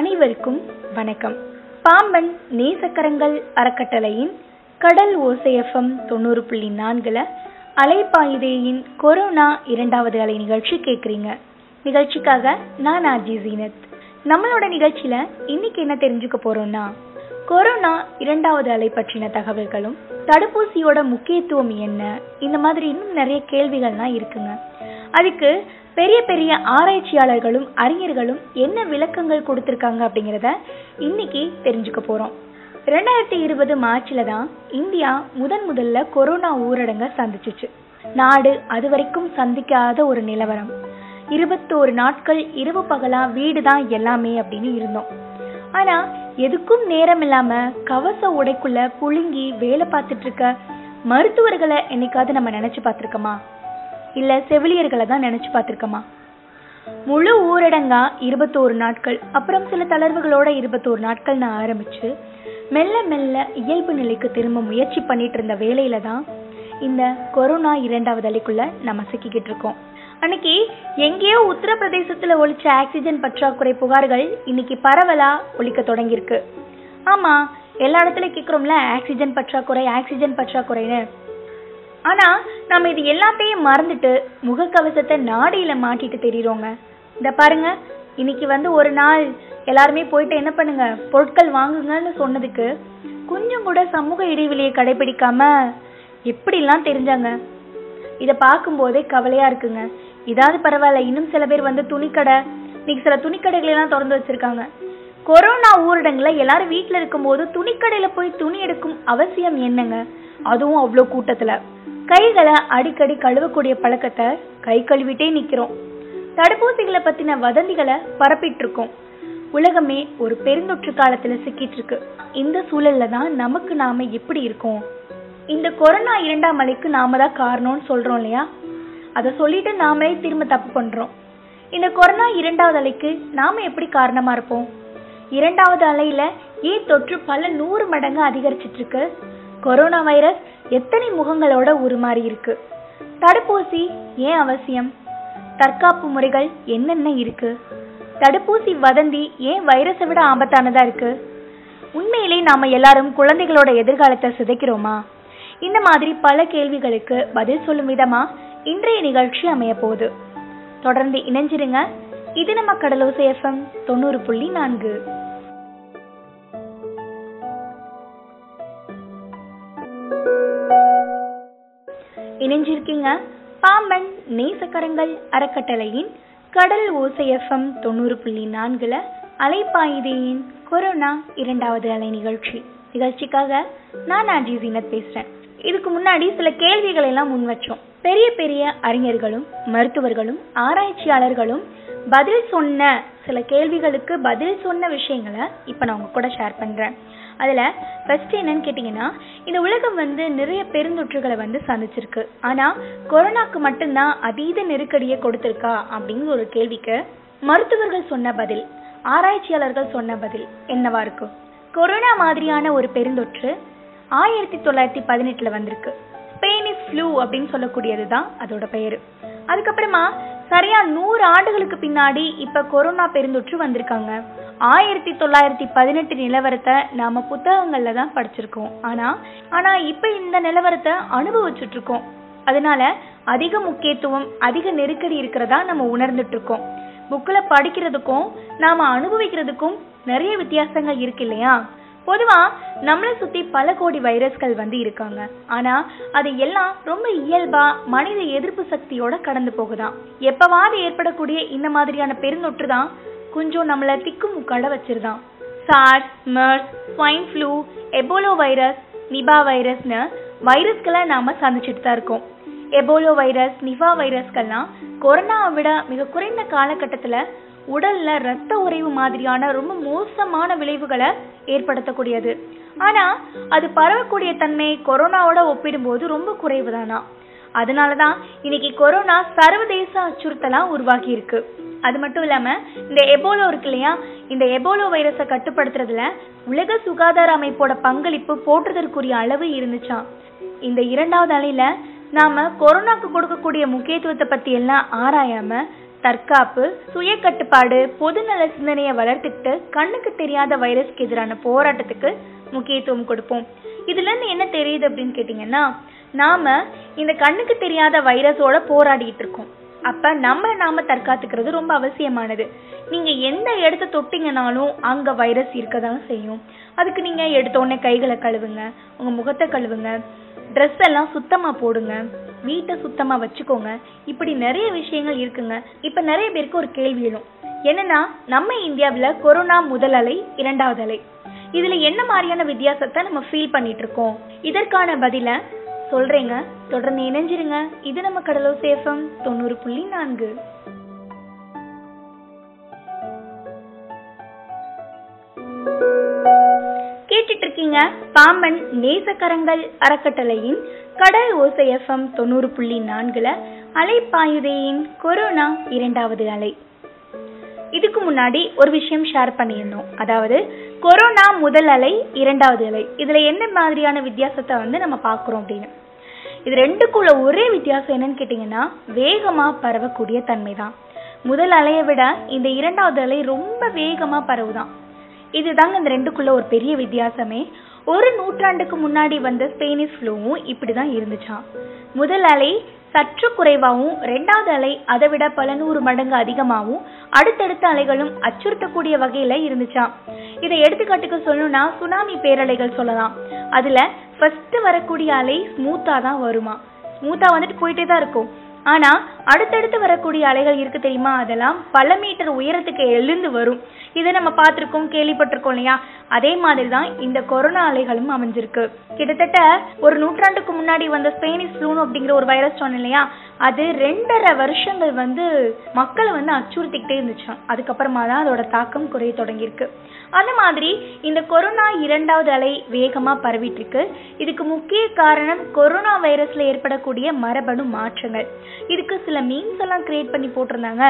அனைவருக்கும் வணக்கம். பாம்பன் நேசக்கரங்கள் அறக்கட்டளையின் கடல் ஓசைஎஃப்எம் தொண்ணூறு புள்ளி நான்குல அலைப்பாயுதேயின் கொரோனா இரண்டாவது அலை நிகழ்ச்சி கேட்குறீங்க. நிகழ்ச்சிக்காக நான் ஆர்ஜி ஜீனத். நம்மளோட நிகழ்ச்சியில இன்னைக்கு என்ன தெரிஞ்சுக்க போறோம்னா கொரோனா இரண்டாவது அலை பற்றின தகவல்களும் தடுப்பூசியோட முக்கியத்துவம் என்ன இந்த மாதிரி இன்னும் நிறைய கேள்விகள்லாம் இருக்குங்க. அதுக்கு பெரிய பெரிய ஆராய்ச்சியாளர்களும் அறிஞர்களும் என்ன விளக்கங்கள் கொடுத்துருக்காங்க அப்படிங்கிறத இன்னைக்கு தெரிஞ்சுக்க போறோம். ரெண்டாயிரத்தி இருபது மார்ச்ல தான் இந்தியா முதன் முதல்ல கொரோனா ஊரடங்கை சந்திச்சிச்சு. நாடு அது வரைக்கும் சந்திக்காத ஒரு நிலவரம். இருபத்தோரு நாட்கள் இரவு பகலா வீடு தான் எல்லாமே அப்படின்னு இருந்தோம். ஆனா எதுக்கும் நேரம் இல்லாம கவச உடைக்குள்ள புழுங்கி வேலை பார்த்துட்டு இருக்க மருத்துவர்களை என்னைக்காவது நம்ம நினைச்சு பார்த்துருக்கோமா? இல்ல செவிலியர்களை தான் நினைச்சு பார்த்திருக்கோமா? முழு ஊரடங்கா இருபத்தோரு நாட்கள். அப்புறம் சில தளர்வுகளோட இருபத்தோரு நாட்கள் நான் ஆரம்பிச்சு மெல்ல மெல்ல இயல்பு நிலைக்கு திரும்ப முயற்சி பண்ணிட்டு இருந்த வேலையில தான் இந்த கொரோனா இரண்டாவது அலைக்குள்ள நம்ம சிக்கிக்கிட்டு இருக்கோம். அன்னைக்கு எங்கேயோ உத்தரப்பிரதேசத்துல ஒழிச்ச ஆக்சிஜன் பற்றாக்குறை புகார்கள் இன்னைக்கு பரவலா ஒழிக்க தொடங்கியிருக்கு. ஆமா எல்லா இடத்துலயும் கேட்குறோம்ல ஆக்சிஜன் பற்றாக்குறை ஆக்சிஜன் பற்றாக்குறைன்னு. ஆனா நம்ம இது எல்லாத்தையும் மறந்துட்டு முகக்கவசத்தை நாடியில மாட்டிட்டு தெரியுறோங்க. இந்த பாருங்க இன்னைக்கு வந்து ஒரு நாள் எல்லாருமே போயிட்டு என்ன பண்ணுங்க பொருட்கள் வாங்குங்கன்னு சொன்னதுக்கு கொஞ்சம் கூட சமூக இடைவெளியை கடைபிடிக்காம எப்படிலாம் தெரிஞ்சாங்க? இதை பார்க்கும்போதே கவலையா இருக்குங்க. இதாவது பரவாயில்ல இன்னும் சில பேர் வந்து துணிக்கடை இன்னைக்கு சில துணிக்கடைகளெல்லாம் திறந்து வச்சிருக்காங்க. கொரோனா ஊரடங்குல எல்லாரும் வீட்டில் இருக்கும்போது துணிக்கடையில போய் துணி எடுக்கும் அவசியம் என்னங்க? அதுவும் அவ்வளோ கூட்டத்துல. கைகளை அடிக்கடி கழுவக்கூடிய பழக்கத்தை கை கழுவிட்டே நிற்கிறோம் தடுப்பூசிகளை பற்றின வதந்திகளை பரப்பிட்டு இருக்கோம் உலகமே ஒரு பெருந்தொற்று காலத்தில் சிக்கிட்டு இருக்கு இந்த சூழல்ல தான் நமக்கு நாம எப்படி இருக்கோம்? இந்த கொரோனா இரண்டாம் அலைக்கு நாம தான் காரணம்னு சொல்றோம் இல்லையா? அதை சொல்லிட்டு நாமளே திரும்ப தப்பு பண்றோம். இந்த கொரோனா இரண்டாவது அலைக்கு நாம எப்படி காரணமா இருப்போம்? இரண்டாவது அலையில ஏன் தொற்று பல நூறு மடங்கு அதிகரிச்சிட்டு இருக்கு கொரோனா வைரஸ் எத்தனை முகங்களோட உருமாறி இருக்கு? தடுப்பூசி ஏன் அவசியம்? தற்காப்பு முறைகள் என்னென்ன இருக்கு? தடுப்பூசி வதந்தி ஏன் வைரஸை விட ஆபத்தானதா இருக்கு? உண்மையிலே நாம எல்லாரும் குழந்தைகளோட எதிர்காலத்தை சிதைக்கிறோமா? இந்த மாதிரி பல கேள்விகளுக்கு பதில் சொல்லும் விதமா இன்றைய நிகழ்ச்சி அமைய போகுது. தொடர்ந்து இணைஞ்சிருங்க. இது நம்ம கடலோசை எஃப்எம் தொண்ணூறு புள்ளி நான்கு. இணைஞ்சிருக்கீங்க பாம்பன் நேசக்கரங்கள் அறக்கட்டளையின் கடல் ஓசை எஃப்எம் தொண்ணூறு புள்ளி நான்குல அலைப்பாயுதேயின் கொரோனா இரண்டாவது அலை நிகழ்ச்சி. நிகழ்ச்சிக்காக நான் அஜி ஜீனத் பேசுறேன். இதுக்கு முன்னாடி சில கேள்விகளை எல்லாம் முன் வச்சோம். பெரிய பெரிய அறிஞர்களும் மருத்துவர்களும் ஆராய்ச்சியாளர்களும் பதில் சொன்ன சில கேள்விகளுக்கு பதில் சொன்ன விஷயங்களை இப்போ நான் உங்க கூட ஷேர் பண்றேன். அதுல ஃபஸ்ட்டு என்னன்னு கேட்டீங்கன்னா இந்த உலகம் வந்து நிறைய பெருந்தொற்றுகளை வந்து சந்திச்சிருக்கு. ஆனா கொரோனாக்கு மட்டும்தான் அதீத நெருக்கடியை கொடுத்துருக்கா அப்படிங்கிற ஒரு கேள்விக்கு மருத்துவர்கள் சொன்ன பதில் ஆராய்ச்சியாளர்கள் சொன்ன பதில் என்னவா இருக்கும் கொரோனா மாதிரியான ஒரு பெருந்தொற்று ஆயிரத்தி தொள்ளாயிரத்தி பதினெட்டுல வந்திருக்கு. ஸ்பெயினிஸ் ஃப்ளூ அப்படின்னு சொல்லக்கூடியது தான் அதோட பெயரு. அதுக்கப்புறமா சரியா நூறு ஆண்டுகளுக்கு பின்னாடி இப்ப கொரோனா பெருந்தொற்று வந்திருக்காங்க. ஆயிரத்தி தொள்ளாயிரத்தி பதினெட்டு நிலவரத்தை நாம புத்தகங்கள்ல தான் படிச்சிருக்கோம். ஆனா ஆனா இப்ப இந்த நிலவரத்தை அனுபவிச்சுட்டு இருக்கோம் அதனால அதிக முக்கியத்துவம் அதிக நெருக்கடி இருக்கிறதா நம்ம உணர்ந்துட்டு இருக்கோம் புக்கில் படிக்கிறதுக்கும் நாம அனுபவிக்கிறதுக்கும் நிறைய வித்தியாசங்கள் இருக்கு இல்லையா? பொதுவா நம்மளை சுத்தி பல கோடி வைரஸ்கள் வந்து இருக்காங்க. ஆனா அது எல்லாம் ரொம்ப இயல்பா மனித எதிர்ப்பு சக்தியோட கடந்து போகுதான் எப்பவாவது ஏற்படக்கூடிய இந்த மாதிரியான பெருந்தொற்று தான் கொஞ்சம் நம்மள திக்கு முக்காட வச்சிருதான் SARS MERS swine flu Ebola virus Nipah வைரஸ்னு வைரஸ்களை நாம சந்திச்சுட்டு தான் இருக்கோம். எபோலோ வைரஸ் நிபா வைரஸ்கள்லாம் கொரோனாவை விட மிக குறைந்த காலகட்டத்துல உடல்ல ரத்த உறைவு மாதிரியான ரொம்ப மோசமான விளைவுகளை ஏற்படுத்தக்கூடியது. ஆனா அது பரவக்கூடிய தன்மை கொரோனாவோட ஒப்பிடும்போது ரொம்ப குறைவுதானா? அதனாலதான் இன்னைக்கு கொரோனா சர்வதேச அச்சுறுத்தலா உருவாகி இருக்கு அது மட்டும் இல்லாம இந்த எபோலோ இருக்கு இல்லையா? இந்த எபோலோ வைரஸை கட்டுப்படுத்துறதுல உலக சுகாதார அமைப்போட பங்களிப்பு போற்றுதற்குரிய அளவு இருந்துச்சாம் இந்த இரண்டாவது அலையில நாம கொரோனாக்கு கொடுக்கக்கூடிய முக்கியத்துவத்தை பத்தி எல்லாம் ஆராயாம தற்காப்பு சுய கட்டுப்பாடு பொதுநல சிந்தனையை வளர்த்துக்கிட்டு கண்ணுக்கு தெரியாத வைரஸ்க்கு எதிரான போராட்டத்துக்கு முக்கியத்துவம் கொடுப்போம். இதுல இருந்து என்ன தெரியுது அப்படின்னு கேட்டீங்கன்னா நாம இந்த கண்ணுக்கு தெரியாத வைரஸோட போராடிட்டு இருக்கோம். அப்ப நம்ம நாம தற்காத்துக்கிறது ரொம்ப அவசியமானது. நீங்க எந்த இடத்த தொட்டிங்கனாலும் அங்க வைரஸ் இருக்கதான் செய்யும். அதுக்கு நீங்க எடுத்த உடனே கைகளை கழுவுங்க உங்க முகத்தை கழுவுங்க ட்ரெஸ் எல்லாம் சுத்தமா போடுங்க. வீட்டை சுத்தமா வச்சுக்கோங்க. இப்படி நிறைய விஷயங்கள் இருக்குங்க. இப்ப நிறைய பேருக்கு ஒரு கேள்வி எழும். என்னன்னா நம்ம இந்தியாவுல கொரோனா முதல் அலை இரண்டாவது அலை. இதுல என்ன மாதிரியான வித்தியாசத்தை நம்ம ஃபீல் பண்ணிட்டு இருக்கோம் இதற்கான பதில சொல்றேங்க. தொடர்ந்து இணைஞ்சிருங்க. இது நம்ம கடலோ சேஃபம் தொண்ணூறு புள்ளி நான்கு. கேட்டுட்டு பாம்பன் நேசக்கரங்கள் அறக்கட்டளையின் கடல் ஓசை எஃப்எம் தொண்ணூறு புள்ளி நான்குல அலைப்பாயுதையின் கொரோனா இரண்டாவது அலை. இதுக்கு முன்னாடி ஒரு விஷயம் ஷேர் பண்ணியிருந்தோம். அதாவது கொரோனா முதல் அலை இரண்டாவது அலை. இதுல என்ன மாதிரியான வித்தியாசத்தை வந்து நம்ம பார்க்குறோம் அப்படின்னு. இது ரெண்டுக்குள்ள ஒரே வித்தியாசம் என்னன்னு கேட்டிங்கன்னா வேகமா பரவக்கூடிய தன்மை தான் முதல் அலையை விட இந்த இரண்டாவது அலை ரொம்ப வேகமா பரவுதான். இதுதாங்க இந்த ரெண்டுக்குள்ள ஒரு பெரிய வித்தியாசமே. ஒரு நூற்றாண்டுக்கு முன்னாடி வந்த ஸ்பெயினிஷ் ஃப்ளூவும் இப்படிதான் இருந்துச்சாம் முதல் அலை சற்று குறைவாகவும் ரெண்டாவது அலை அதை விட பல நூறு மடங்கு அதிகமாகவும் அடுத்தடுத்த அலைகளும் அச்சுறுத்தக்கூடிய வகையில இருந்துச்சாம் இதை எடுத்துக்காட்டுக்கு சொல்லணும்னா சுனாமி பேரலைகள் சொல்லலாம். அதுல ஃபர்ஸ்ட் வரக்கூடிய அலை ஸ்மூத்தா தான் வருமா. ஸ்மூத்தா வந்துட்டு போயிட்டே தான் இருக்கும். ஆனா அடுத்தடுத்து வரக்கூடிய அலைகள் இருக்கு தெரியுமா? அதெல்லாம் பல மீட்டர் உயரத்துக்கு எழுந்து வரும். இதை நம்ம பார்த்துருக்கோம் கேள்விப்பட்டிருக்கோம் இல்லையா? அதே மாதிரி தான் இந்த கொரோனா அலைகளும் அமைஞ்சிருக்கு. கிட்டத்தட்ட ஒரு நூற்றாண்டுக்கு முன்னாடி வந்த ஸ்பெயினிஸ் ஃப்ளூனு அப்படிங்கிற ஒரு வைரஸ் சொன்னேன் இல்லையா? அது ரெண்டரை வருஷங்கள் வந்து மக்களை வந்து அச்சுறுத்திக்கிட்டே இருந்துச்சு. அதுக்கப்புறமா தான் அதோட தாக்கம் குறைய தொடங்கியிருக்கு. அந்த மாதிரி இந்த கொரோனா இரண்டாவது அலை வேகமாக பரவிட்டு இருக்கு இதுக்கு முக்கிய காரணம் கொரோனா வைரஸ்ல ஏற்படக்கூடிய மரபணு மாற்றங்கள். இதுக்கு சில மீன்ஸ் எல்லாம் கிரியேட் பண்ணி போட்டிருந்தாங்க.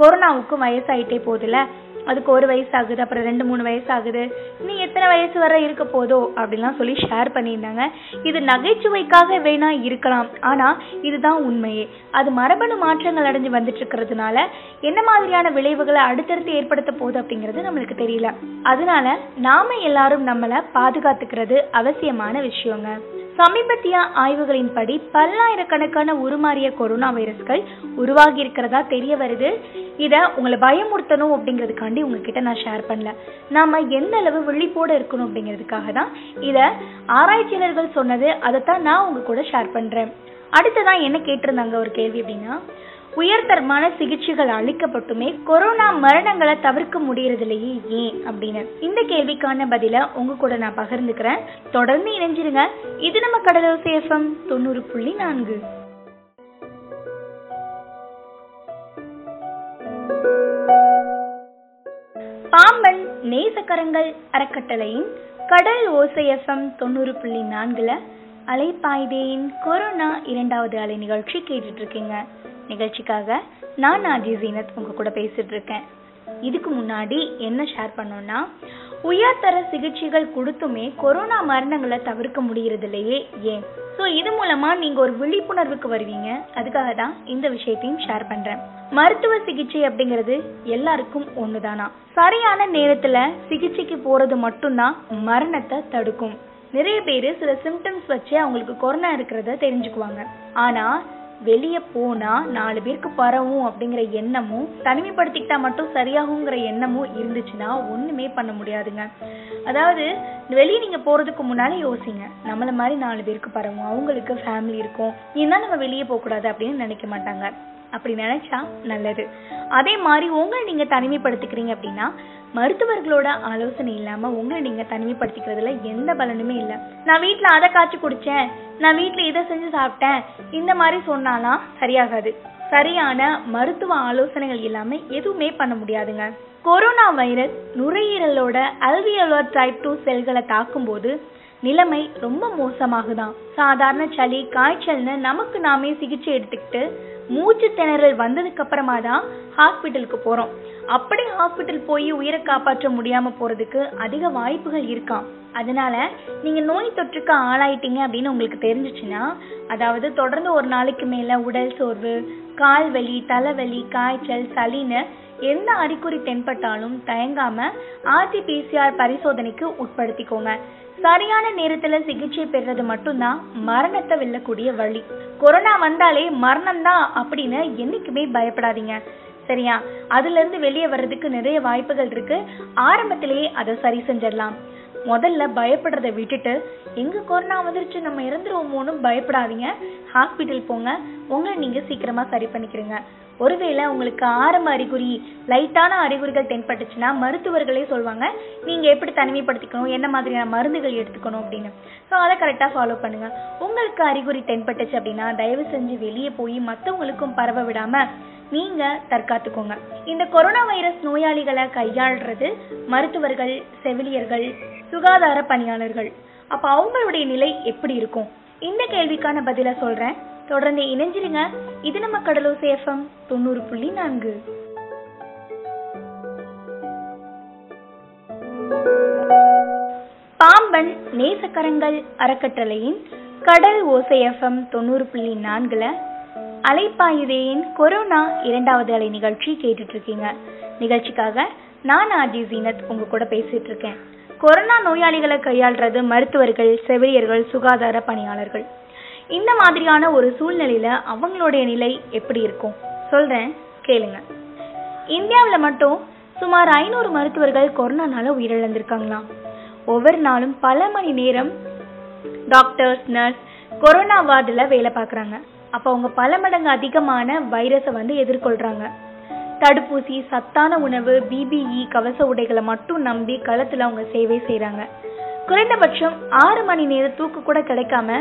கொரோனாவுக்கும் வயசாயிட்டே போகுதுல. அதுக்கு ஒரு வயசு ஆகுது அப்புறம் ரெண்டு மூணு வயசு ஆகுது நீ எத்தனை வயசு வரை இருக்க போதோ அப்படிலாம் சொல்லி ஷேர் பண்ணியிருந்தாங்க. இது நகைச்சுவைக்காக வேணா இருக்கலாம் ஆனால் இதுதான் உண்மையே. அது மரபணு மாற்றங்கள் அடைஞ்சு வந்துட்டு இருக்கிறதுனால என்ன மாதிரியான விளைவுகளை அடுத்தடுத்து ஏற்படுத்த போகுது அப்படிங்கிறது நம்மளுக்கு தெரியல. அதனால நாம எல்லாரும் நம்மளை பாதுகாத்துக்கிறது அவசியமான விஷயங்க. சமீபத்திய ஆய்வுகளின்படி பல்லாயிரக்கணக்கான உருமாறிய கொரோனா வைரஸ்கள் உருவாகி இருக்கிறதா தெரிய வருது. இதை உங்களை பயமுறுத்தணும் அப்படிங்கிறதுக்காண்டி உங்ககிட்ட நான் ஷேர் பண்ணல. நாம எந்த அளவு விழிப்போட இருக்கணும் அப்படிங்கிறதுக்காக தான் இதை ஆராய்ச்சியாளர்கள் சொன்னது. அதைத்தான் நான் உங்க கூட ஷேர் பண்றேன். அடுத்ததான் என்ன கேட்டிருந்தாங்க ஒரு கேள்வி அப்படின்னா உயர்தரமான சிகிச்சைகள் அளிக்கப்பட்டுமே கொரோனா மரணங்களை தவிர்க்க முடியறதில்லையே ஏன் அப்படின்னு? இந்த கேள்விக்கான பதில உங்க கூட நான் பகிர்ந்துக்கிறேன். தொடர்ந்து இணைஞ்சிருங்க. இது நம்ம கடலோசை எஃப்எம் தொண்ணூறு புள்ளி நான்கு. பாம்பன் நேசக்கரங்கள் அறக்கட்டளையின் கடல் ஓசை எஃப்எம் தொண்ணூறு புள்ளி நான்குல அலைப்பாய்தேயின் கொரோனா இரண்டாவது அலை நிகழ்ச்சி கேட்டுட்டு இருக்கீங்க. நிகழ்ச்சிக்காக நான் ஆதி ஜீனத் உங்க கூட பேசிட்டு இருக்கேன் இதுக்கு முன்னாடி என்ன ஷேர் பண்ணோம்னா உயர்தர சிகிச்சைகள் கொடுத்துமே கொரோனா மரணங்களை தவிர்க்க முடியறது இல்லையே ஏன்? ஸோ இது மூலமா நீங்க ஒரு விழிப்புணர்வுக்கு வருவீங்க. அதுக்காக தான் இந்த விஷயத்தையும் ஷேர் பண்றேன். மருத்துவ சிகிச்சை அப்படிங்கிறது எல்லாருக்கும் ஒண்ணுதானா? சரியான நேரத்துல சிகிச்சைக்கு போறது மட்டும்தான் மரணத்தை தடுக்கும். நிறைய பேர் சில சிம்டம்ஸ் வச்சு அவங்களுக்கு கொரோனா இருக்கிறத தெரிஞ்சுக்குவாங்க. ஆனா வெளியே போனா நாலு பேருக்கு பரவும் அப்படிங்கிற எண்ணமும் தனிமைப்படுத்திக்கிட்டா மட்டும் சரியாகுங்கிற எண்ணமும் இருந்துச்சுன்னா ஒண்ணுமே பண்ண முடியாதுங்க. அதாவது வெளியே நீங்க போறதுக்கு முன்னாலே யோசிங்க. நம்மள மாதிரி நாலு பேருக்கு பரவும். அவங்களுக்கு ஃபேமிலி இருக்கும். ஏன்னா நம்ம வெளியே போகக்கூடாது அப்படின்னு நினைக்க மாட்டாங்க. அப்படி நினைச்சா நல்லது. அதே மாதிரி உங்களை நீங்க தனிமைப்படுத்திக்கிறீங்க அப்படின்னா மருத்துவர்களோட ஆலோசனை இல்லாம உங்களை நீங்க தனிமைப்படுத்திக்கிறதுல எந்த பலனுமே இல்லை. நான் வீட்ல அதை காய்ச்சி குடிச்சேன் நான் வீட்டுல இதை செஞ்சு சாப்பிட்டேன் இந்த மாதிரி சொன்னாலாம் சரியாகாது. சரியான மருத்துவ ஆலோசனைகள் இல்லாம எதுவுமே பண்ண முடியாதுங்க. கொரோனா வைரஸ் நுரையீரலோட அல்வியோலர் டைப் டூ செல்களை தாக்கும்போது நிலைமை ரொம்ப மோசமாகுதான். சாதாரண சளி காய்ச்சல்னு நமக்கு நாமே சிகிச்சை எடுத்துக்கிட்டு மூச்சு திணறல் வந்ததுக்கு அப்புறமா தான் ஹாஸ்பிட்டலுக்கு போறோம். அப்படி ஹாஸ்பிட்டல் போய் உயிரை காப்பாற்ற முடியாம போறதுக்கு அதிக வாய்ப்புகள் இருக்காம். அதனால நீங்க நோய் தொற்றுக்கு ஆளாயிட்டீங்க அப்படின்னு உங்களுக்கு தெரிஞ்சிச்சுன்னா அதாவது தொடர்ந்து ஒரு நாளைக்கு மேல உடல் சோர்வு கால் வலி தலைவலி காய்ச்சல் சளின்னு எந்த அறிகுறி தென்பட்டாலும் தயங்காம ஆர்டிபிசிஆர் பரிசோதனைக்கு உட்படுத்திக்கோங்க. சரியான நேரத்துல சிகிச்சை பெறுறது மட்டும்தான் மரணத்தை வெல்லக்கூடிய வழி. கொரோனா வந்தாலே மரணம் தான் அப்படின்னு என்னைக்குமே பயப்படாதீங்க. சரியா? அதுல இருந்து வெளியே வர்றதுக்கு நிறைய வாய்ப்புகள் இருக்கு. ஆரம்பத்திலேயே அதை சரி செஞ்சிடலாம். முதல்ல பயப்படுறத விட்டுட்டு எங்க கொரோனா வந்துருச்சு நம்ம இறந்துருவோமோன்னு பயப்படாதீங்க. ஹாஸ்பிட்டல் போங்க. உங்களை நீங்க சீக்கிரமா சரி பண்ணிக்கிறீங்க. ஒருவேளை உங்களுக்கு ஆரம்ப அறிகுறி லைட்டான அறிகுறிகள் தென்பட்டுச்சுன்னா மருத்துவர்களே சொல்லுவாங்க நீங்க எப்படி தனிமைப்படுத்திக்கணும்? என்ன மாதிரியான மருந்துகள் எடுத்துக்கணும்? அப்படின்னு. ஸோ அதை கரெக்டாக ஃபாலோ பண்ணுங்க. உங்களுக்கு அறிகுறி தென்பட்டுச்சு அப்படின்னா தயவு செஞ்சு வெளியே போய் மற்றவங்களுக்கும் பரவ விடாம நீங்க தற்காத்துக்கோங்க. இந்த கொரோனா வைரஸ் நோயாளிகளை கையாளுறது மருத்துவர்கள் செவிலியர்கள் சுகாதார பணியாளர்கள். அப்ப அவங்களுடைய நிலை எப்படி இருக்கும்? இந்த கேள்விக்கான பதில சொல்றேன். தொடர்ந்து இணைஞ்சிருங்க. இது நம்ம கடலூர் சேஃபம் தொண்ணூறு புள்ளி நான்கு. பாம்பன் நேசக்கரங்கள் அறக்கட்டளையின் கடல் ஓசை எஃப்எம் தொண்ணூறு புள்ளி நான்குல அலைப்பாயுதேயின் கொரோனா இரண்டாவது அலை நிகழ்ச்சி கேட்டுட்டு இருக்கீங்க நிகழ்ச்சிக்காக நான் ஆர்ஜி ஜீனத் உங்க கூட பேசிட்டு இருக்கேன் கொரோனா நோயாளிகளை கையாள்றது மருத்துவர்கள் செவிலியர்கள் சுகாதார பணியாளர்கள். இந்த மாதிரியான ஒரு சூழ்நிலையில அவங்களுடைய நிலை எப்படி இருக்கும்? சொல்றேன் கேளுங்க. இந்தியாவில் மட்டும் சுமார் ஐநூறு மருத்துவர்கள் கொரோனானால உயிரிழந்திருக்காங்களாம் ஒவ்வொரு நாளும் பல மணி நேரம் டாக்டர்ஸ் நர்ஸ் கொரோனா வார்டில் வேலை பார்க்குறாங்க. அப்போ அவங்க பல மடங்கு அதிகமான வைரஸை வந்து எதிர்கொள்கிறாங்க தடுப்பூசி சத்தான உணவு பிபிஇ கவச உடைகளை மட்டும் நம்பி களத்தில் அவங்க சேவை செய்கிறாங்க குறைந்தபட்சம் ஆறு மணி நேர தூக்கு கூட கிடைக்காம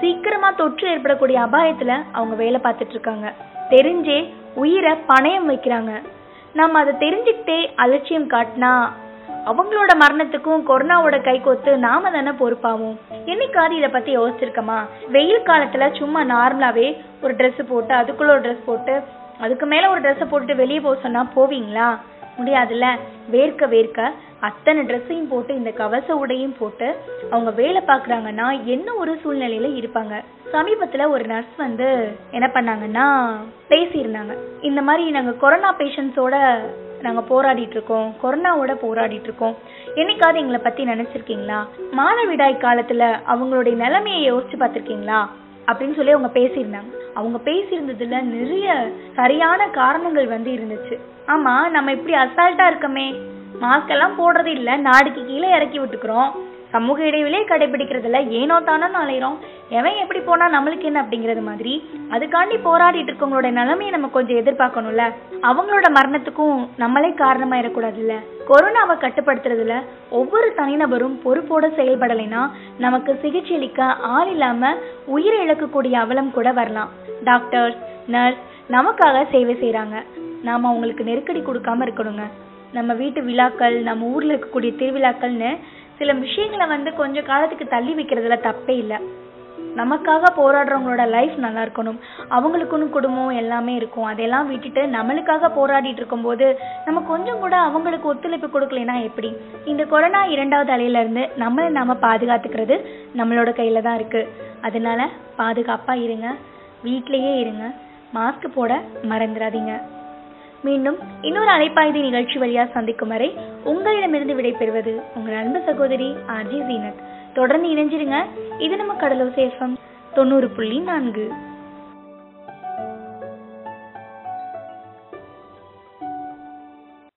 சீக்கிரமாக தொற்று ஏற்படக்கூடிய அபாயத்தில் அவங்க வேலை பார்த்துட்டு இருக்காங்க. தெரிஞ்சே உயிரை பணயம் வைக்கிறாங்க. நம்ம அதை தெரிஞ்சுக்கிட்டே அலட்சியம் காட்டினா அவங்களோட மரணத்துக்கும் கொரோனாவோட கைகோத்து நாம தானே பொறுப்பாவும்? என்னைக்காவது இதை பத்தி யோசிச்சிருக்கமா? வெயில் காலத்துல சும்மா நார்மலாவே ஒரு ட்ரெஸ் போட்டு அதுக்குள்ள ஒரு ட்ரெஸ் போட்டு அதுக்கு மேல ஒரு ட்ரெஸ்ஸை போட்டுட்டு வெளியே போக சொன்னா போவீங்களா? முடியாதுல்ல. வேர்க்க வேர்க்க அத்தனை ட்ரெஸ்ஸையும் போட்டு இந்த கவச உடையும் போட்டு அவங்க வேலை பார்க்குறாங்கன்னா என்ன ஒரு சூழ்நிலையில இருப்பாங்க? சமீபத்துல ஒரு நர்ஸ் வந்து என்ன பண்ணாங்கன்னா பேசியிருந்தாங்க. இந்த மாதிரி நாங்க கொரோனா பேஷண்ட்ஸோட நாங்க போராடிட்டு இருக்கோம் கொரோனாவோட போராடிட்டு இருக்கோம் என்னைக்காவது எங்களை பத்தி நினைச்சிருக்கீங்களா? மானவிடாய் காலத்துல அவங்களுடைய நிலைமையை யோசிச்சு பார்த்துருக்கீங்களா? அப்படின்னு சொல்லி அவங்க பேசியிருந்தாங்க. அவங்க பேசியிருந்ததுல நிறைய சரியான காரணங்கள் வந்து இருந்துச்சு. ஆமா நம்ம இப்படி அசால்ட்டா இருக்கமே. மாஸ்க் எல்லாம் போடுறது இல்ல. நாடுக்கு கீழே இறக்கி விட்டுக்கிறோம். சமூக இடைவெளியே கடைபிடிக்கிறதுல ஏனோ தானோ அலையிறோம் எவன் எப்படி போனா நம்மளுக்கு என்ன அப்படிங்கறது மாதிரி. அதுக்காண்டி போராடிட்டு இருக்கவங்களோட நிலைமையை நம்ம கொஞ்சம் எதிர்பார்க்கணும்ல. அவங்களோட மரணத்துக்கும் நம்மளே காரணமாயிடக்கூடாதுல்ல. கொரோனாவை கட்டுப்படுத்துறதுல ஒவ்வொரு தனிநபரும் பொறுப்போட செயல்படலைன்னா நமக்கு சிகிச்சை அளிக்க ஆள் இல்லாம உயிரை இழக்கக்கூடிய அவலம் கூட வரலாம். டாக்டர்ஸ் நர்ஸ் நமக்காக சேவை செய்யறாங்க நாம அவங்களுக்கு நெருக்கடி கொடுக்காம இருக்கணுங்க. நம்ம வீட்டு விழாக்கள் நம்ம ஊர்ல இருக்கக்கூடிய திருவிழாக்கள்னு சில விஷயங்களை வந்து கொஞ்ச காலத்துக்கு தள்ளி வைக்கிறதுல தப்பே இல்லை. நமக்காக போராடுறவங்களோட லைஃப் நல்லா இருக்கணும். அவங்களுக்குன்னு குடும்பம் எல்லாமே இருக்கும். அதெல்லாம் விட்டுட்டு நம்மளுக்காக போராடிட்டு இருக்கும்போது நம்ம கொஞ்சம் கூட அவங்களுக்கு ஒத்துழைப்பு கொடுக்கலைன்னா எப்படி? இந்த கொரோனா இரண்டாவது அலையிலேருந்து நம்மளை நாம பாதுகாத்துக்கிறது நம்மளோட கையில தான் இருக்கு. அதனால பாதுகாப்பாக இருங்க. வீட்லேயே இருங்க. மாஸ்க் போட மறந்துடாதீங்க. மீண்டும் இன்னொரு அலைப்பாய்தி நிகழ்ச்சி வழியா சந்திக்கும் வரை உங்களிடமிருந்து விடைபெறுவது உங்கள் அன்பு சகோதரி ஆர்ஜி ஜீனத். தொடர்ந்து இணைஞ்சிருங்க. இது நம்ம கடலோசை தொண்ணூறு புள்ளி நான்கு.